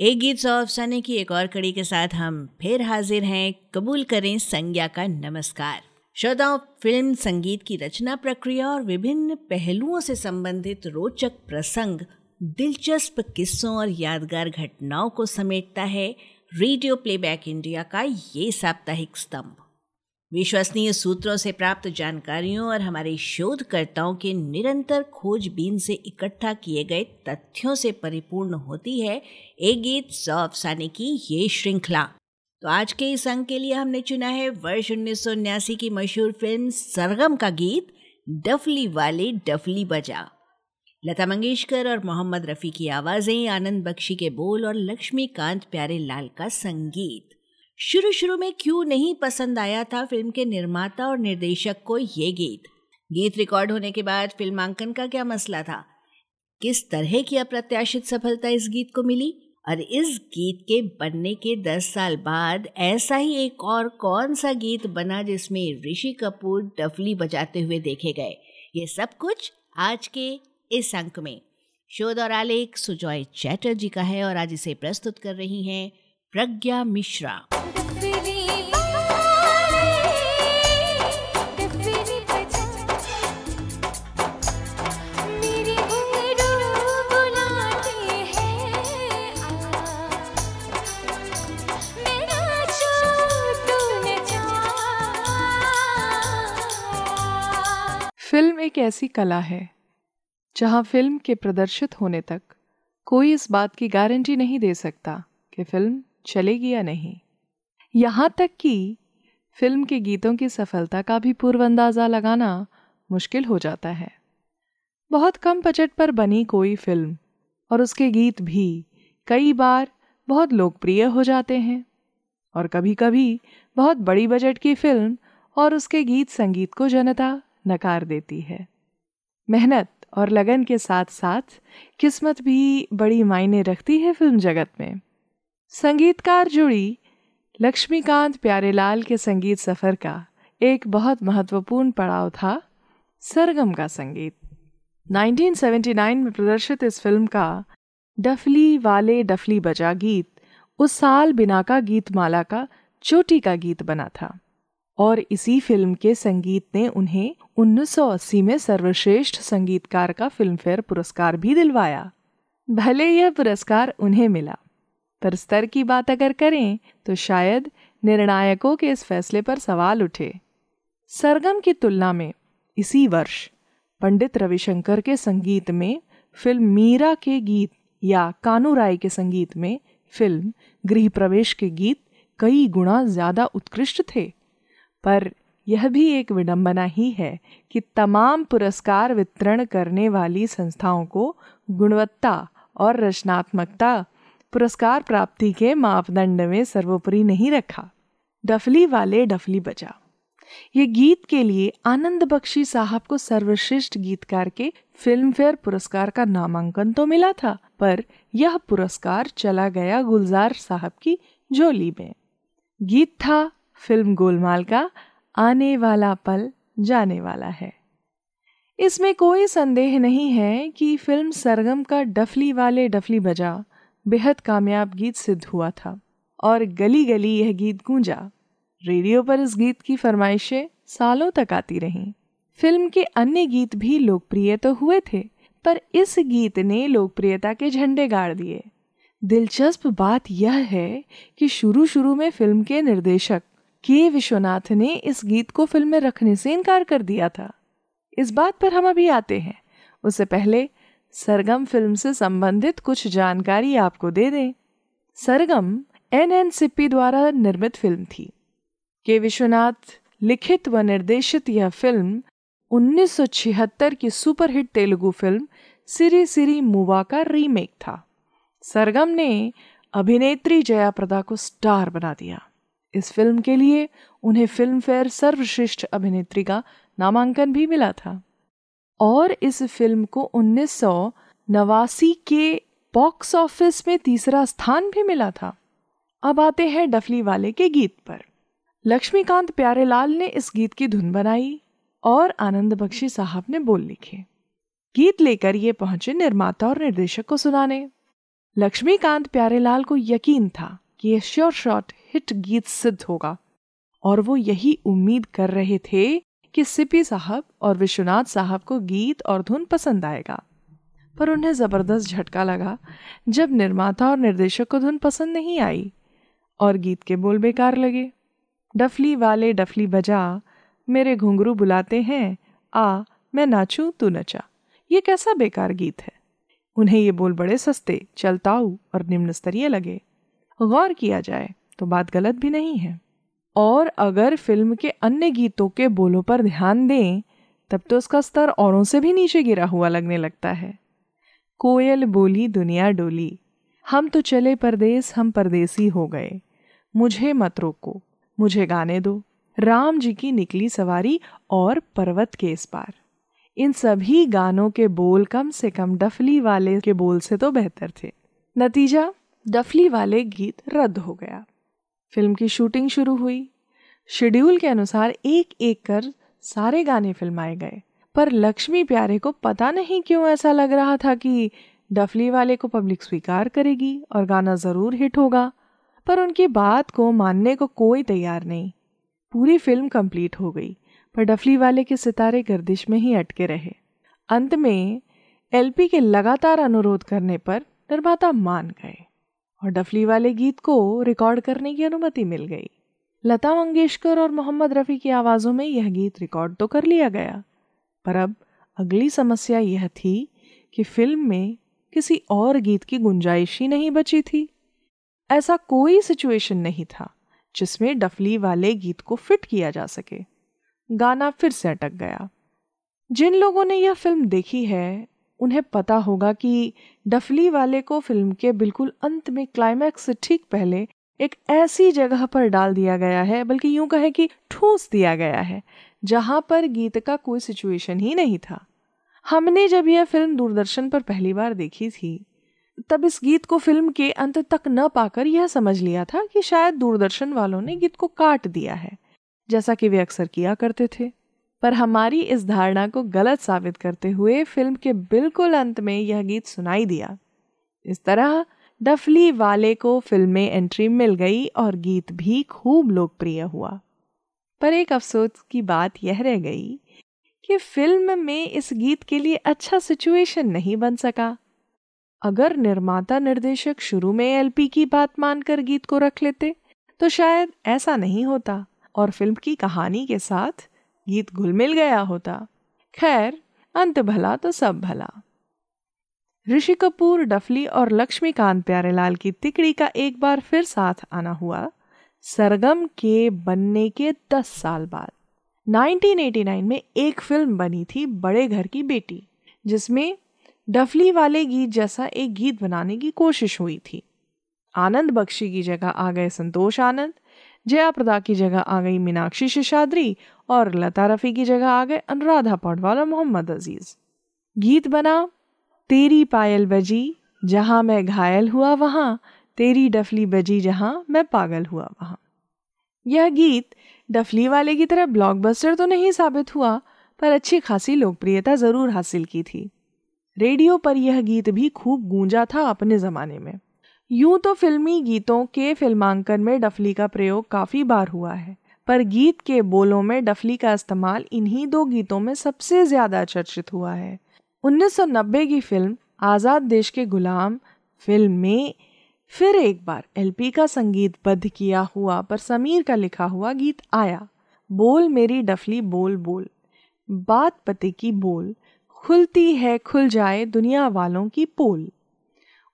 एक गीत सौ अफसाने की एक और कड़ी के साथ हम फिर हाजिर हैं कबूल करें संज्ञा का नमस्कार। श्रोताओं, फ़िल्म संगीत की रचना प्रक्रिया और विभिन्न पहलुओं से संबंधित रोचक प्रसंग दिलचस्प किस्सों और यादगार घटनाओं को समेटता है रेडियो प्लेबैक इंडिया का ये साप्ताहिक स्तंभ। विश्वसनीय सूत्रों से प्राप्त जानकारियों और हमारे शोधकर्ताओं के निरंतर खोजबीन से इकट्ठा किए गए तथ्यों से परिपूर्ण होती है एक गीत सौ अफसाने की ये श्रृंखला। तो आज के इस अंक के लिए हमने चुना है वर्ष उन्नीस की मशहूर फ़िल्म सरगम का गीत, डफली वाले डफली बजा। लता मंगेशकर और मोहम्मद रफ़ी की आवाज़ें, आनंद बख्शी के बोल और लक्ष्मीकांत प्यारे लाल का संगीत। शुरू शुरू में क्यों नहीं पसंद आया था फ़िल्म के निर्माता और निर्देशक को ये गीत? गीत रिकॉर्ड होने के बाद फिल्मांकन का क्या मसला था? किस तरह की अप्रत्याशित सफलता इस गीत को मिली? और इस गीत के बनने के दस साल बाद ऐसा ही एक और कौन सा गीत बना जिसमें ऋषि कपूर डफली बजाते हुए देखे गए? ये सब कुछ आज के इस अंक में। शोध और आलेख सुजॉय चैटर्जी का है और आज इसे प्रस्तुत कर रही हैं प्रज्ञा मिश्रा। फ़िल्म एक ऐसी कला है, जहाँ फ़िल्म के प्रदर्शित होने तक कोई इस बात की गारंटी नहीं दे सकता कि फ़िल्म चलेगी या नहीं? यहाँ तक कि फ़िल्म के गीतों की सफलता का भी पूर्व अंदाज़ा लगाना मुश्किल हो जाता है। बहुत कम बजट पर बनी कोई फ़िल्म और उसके गीत भी कई बार बहुत लोकप्रिय हो जाते हैं और कभी कभी बहुत बड़ी बजट की फ़िल्म और उसके गीत संगीत को जनता नकार देती है। मेहनत और लगन के साथ साथ किस्मत भी बड़ी मायने रखती है फ़िल्म जगत में। संगीतकार जुड़ी लक्ष्मीकांत प्यारेलाल के संगीत सफ़र का एक बहुत महत्वपूर्ण पड़ाव था सरगम का संगीत। 1979 में प्रदर्शित इस फ़िल्म का डफली वाले डफली बजा गीत उस साल बिना का गीत माला का चोटी का गीत बना था और इसी फ़िल्म के संगीत ने उन्हें 1980 में सर्वश्रेष्ठ संगीतकार का फिल्मफेयर पुरस्कार भी दिलवाया। भले यह पुरस्कार उन्हें मिला। पर स्तर की बात अगर करें तो शायद निर्णायकों के इस फैसले पर सवाल उठे। सरगम की तुलना में इसी वर्ष पंडित रविशंकर के संगीत में फ़िल्म मीरा के गीत या कानू राय के संगीत में फ़िल्म गृह प्रवेश के गीत कई गुना ज़्यादा उत्कृष्ट थे। पर यह भी एक विडंबना ही है कि तमाम पुरस्कार वितरण करने वाली संस्थाओं को गुणवत्ता और रचनात्मकता पुरस्कार प्राप्ति के मापदंड में सर्वोपरि नहीं रखा। डफली वाले डफली बजा। ये गीत के लिए आनंद बख्शी साहब को सर्वश्रेष्ठ गीतकार के फ़िल्म फेयर पुरस्कार का नामांकन तो मिला था, पर यह पुरस्कार चला गया गुलजार साहब की झोली में। गीत था, फ़िल्म गोलमाल का, आने वाला पल, जाने वाला है। इसमें कोई संदेह नहीं है कि फ़िल्म सरगम का डफली वाले डफली बजा बेहद कामयाब गीत सिद्ध हुआ था और गली गली यह गीत गूंजा। रेडियो पर इस गीत की फरमाइशें सालों तक आती रहीं। फ़िल्म के अन्य गीत भी लोकप्रिय तो हुए थे, पर इस गीत ने लोकप्रियता के झंडे गाड़ दिए। दिलचस्प बात यह है कि शुरू शुरू में फ़िल्म के निर्देशक के विश्वनाथ ने इस गीत को फ़िल्म में रखने से इनकार कर दिया था। इस बात पर हम अभी आते हैं। उससे पहले सरगम फ़िल्म से संबंधित कुछ जानकारी आपको दे दें। सरगम एन एन सिप्पी द्वारा निर्मित फ़िल्म थी। के विश्वनाथ लिखित व निर्देशित यह फ़िल्म 1976 की सुपरहिट तेलुगु फ़िल्म सिरी सिरी मुवा का रीमेक था। सरगम ने अभिनेत्री जया प्रदा को स्टार बना दिया। इस फ़िल्म के लिए उन्हें फ़िल्म फेयर सर्वश्रेष्ठ अभिनेत्री का नामांकन भी मिला था। और इस फ़िल्म को उन्नीस नवासी के बॉक्स ऑफ़िस में तीसरा स्थान भी मिला था। अब आते हैं डफली वाले के गीत पर। लक्ष्मीकांत प्यारेलाल ने इस गीत की धुन बनाई और आनंद बख्शी साहब ने बोल लिखे। गीत लेकर ये पहुँचे निर्माता और निर्देशक को सुनाने। लक्ष्मीकांत प्यारेलाल को यकीन था कि यह श्योर शॉट हिट गीत सिद्ध होगा और वो यही उम्मीद कर रहे थे कि सिपी साहब और विश्वनाथ साहब को गीत और धुन पसंद आएगा। पर उन्हें ज़बरदस्त झटका लगा जब निर्माता और निर्देशक को धुन पसंद नहीं आई और गीत के बोल बेकार लगे। डफली वाले डफली बजा, मेरे घुंघरू बुलाते हैं, आ, मैं नाचूं, तू नचा। ये कैसा बेकार गीत है? उन्हें ये बोल बड़े सस्ते, चलताऊ और निम्न स्तरीय लगे। गौर किया जाए तो बात गलत भी नहीं है। और अगर फ़िल्म के अन्य गीतों के बोलों पर ध्यान दें, तब तो उसका स्तर औरों से भी नीचे गिरा हुआ लगने लगता है। कोयल बोली, दुनिया डोली। हम तो चले परदेस, हम परदेसी हो गए। मुझे मत रोको, मुझे गाने दो। राम जी की निकली सवारी और पर्वत के इस पार। इन सभी गानों के बोल कम से कम डफली वाले के बोल से तो बेहतर थे। नतीजा, डफली वाले गीत रद्द हो गया। फ़िल्म की शूटिंग शुरू हुई। शेड्यूल के अनुसार एक एक कर सारे गाने फिल्माए गए। पर लक्ष्मी प्यारे को पता नहीं क्यों ऐसा लग रहा था कि डफली वाले को पब्लिक स्वीकार करेगी और गाना ज़रूर हिट होगा। पर उनकी बात को मानने को कोई तैयार नहीं। पूरी फ़िल्म कंप्लीट हो गई, पर डफली वाले के सितारे गर्दिश में ही अटके रहे। अंत में एलपी के लगातार अनुरोध करने पर निर्माता मान गए। और डफली वाले गीत को रिकॉर्ड करने की अनुमति मिल गई। लता मंगेशकर और मोहम्मद रफ़ी की आवाज़ों में यह गीत रिकॉर्ड तो कर लिया गया। पर अब अगली समस्या यह थी कि फ़िल्म में किसी और गीत की गुंजाइश ही नहीं बची थी। ऐसा कोई सिचुएशन नहीं था जिसमें डफली वाले गीत को फिट किया जा सके। गाना फिर से अटक गया। जिन लोगों ने यह फ़िल्म देखी है उन्हें पता होगा कि डफली वाले को फ़िल्म के बिल्कुल अंत में क्लाइमैक्स से ठीक पहले एक ऐसी जगह पर डाल दिया गया है, बल्कि यूँ कहे कि ठूस दिया गया है, जहाँ पर गीत का कोई सिचुएशन ही नहीं था। हमने जब यह फ़िल्म दूरदर्शन पर पहली बार देखी थी, तब इस गीत को फ़िल्म के अंत तक न पाकर यह समझ लिया था कि शायद दूरदर्शन वालों ने गीत को काट दिया है, जैसा कि वे अक्सर किया करते थे। पर हमारी इस धारणा को गलत साबित करते हुए फ़िल्म के बिल्कुल अंत में यह गीत सुनाई दिया। इस तरह, डफली वाले को फ़िल्म में एंट्री मिल गई और गीत भी खूब लोकप्रिय हुआ। पर एक अफसोस की बात यह रह गई कि फ़िल्म में इस गीत के लिए अच्छा सिचुएशन नहीं बन सका। अगर निर्माता निर्देशक शुरू में एलपी की बात मानकर गीत को रख लेते तो शायद ऐसा नहीं होता और फ़िल्म की कहानी के साथ गीत घुल मिल गया होता। खैर, अंत भला तो सब भला। ऋषि कपूर, डफली और लक्ष्मीकांत प्यारेलाल की तिकड़ी का एक बार फिर साथ आना हुआ। सरगम के बनने के दस साल बाद। 1989 में एक फ़िल्म बनी थी, बड़े घर की बेटी, जिसमें डफली वाले गीत जैसा एक गीत बनाने की कोशिश हुई थी। आनंद बख्शी की जगह आ गए संतोष आनंद जया प्रदा की जगह आ गई मीनाक्षी शिशाद्री और लता रफ़ी की जगह आ गए अनुराधा पौडवाल और मोहम्मद अज़ीज़। गीत बना, तेरी पायल बजी, जहाँ मैं घायल हुआ वहाँ, तेरी डफली बजी जहाँ मैं पागल हुआ वहाँ। यह गीत डफली वाले की तरह ब्लॉकबस्टर तो नहीं साबित हुआ, पर अच्छी खासी लोकप्रियता ज़रूर हासिल की थी। रेडियो पर यह गीत भी खूब गूंजा था अपने ज़माने में। यूँ तो फिल्मी गीतों के फिल्मांकन में डफली का प्रयोग काफ़ी बार हुआ है, पर गीत के बोलों में डफली का इस्तेमाल इन्हीं दो गीतों में सबसे ज़्यादा चर्चित हुआ है। 1990 की फ़िल्म आज़ाद देश के गुलाम, फ़िल्म में फिर एक बार एलपी का संगीत बद्ध किया हुआ पर समीर का लिखा हुआ गीत आया, बोल मेरी डफली बोल बोल, बात पते की बोल, खुलती है खुल जाए दुनिया वालों की पोल।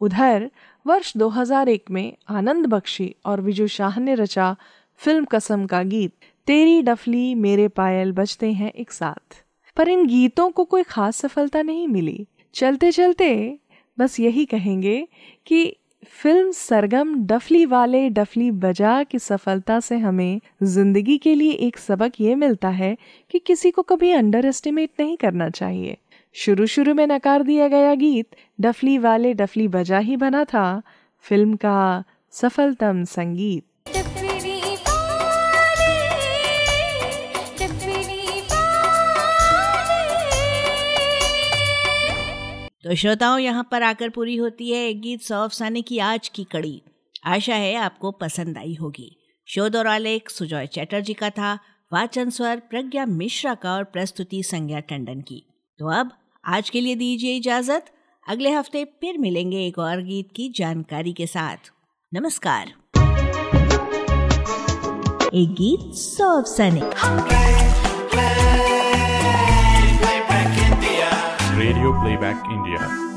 उधर वर्ष 2001 में आनंद बख्शी और विजू शाह ने रचा फ़िल्म कसम का गीत, तेरी डफली मेरे पायल बजते हैं एक साथ। पर इन गीतों को कोई खास सफलता नहीं मिली। चलते चलते बस यही कहेंगे कि फ़िल्म सरगम डफली वाले डफली बजा की सफलता से हमें ज़िंदगी के लिए एक सबक ये मिलता है कि किसी को कभी अंडर एस्टिमेट नहीं करना चाहिए। शुरू शुरू में नकार दिया गया गीत डफली वाले डफली बजा ही बना था। फ़िल्म का सफलतम संगीत। तो श्रोताओं यहाँ पर आकर पूरी होती है एक गीत सौ अफसाने की आज की कड़ी। आशा है आपको पसंद आई होगी। शोध और आलेख सुजॉय चैटर्जी का था वाचन स्वर प्रज्ञा मिश्रा का और प्रस्तुति संज्ञा टंडन की। तो अब आज के लिए दीजिए इजाज़त। अगले हफ़्ते फिर मिलेंगे एक और गीत की जानकारी के साथ। नमस्कार। एक गीत सौ सैनिक। Radio playback India.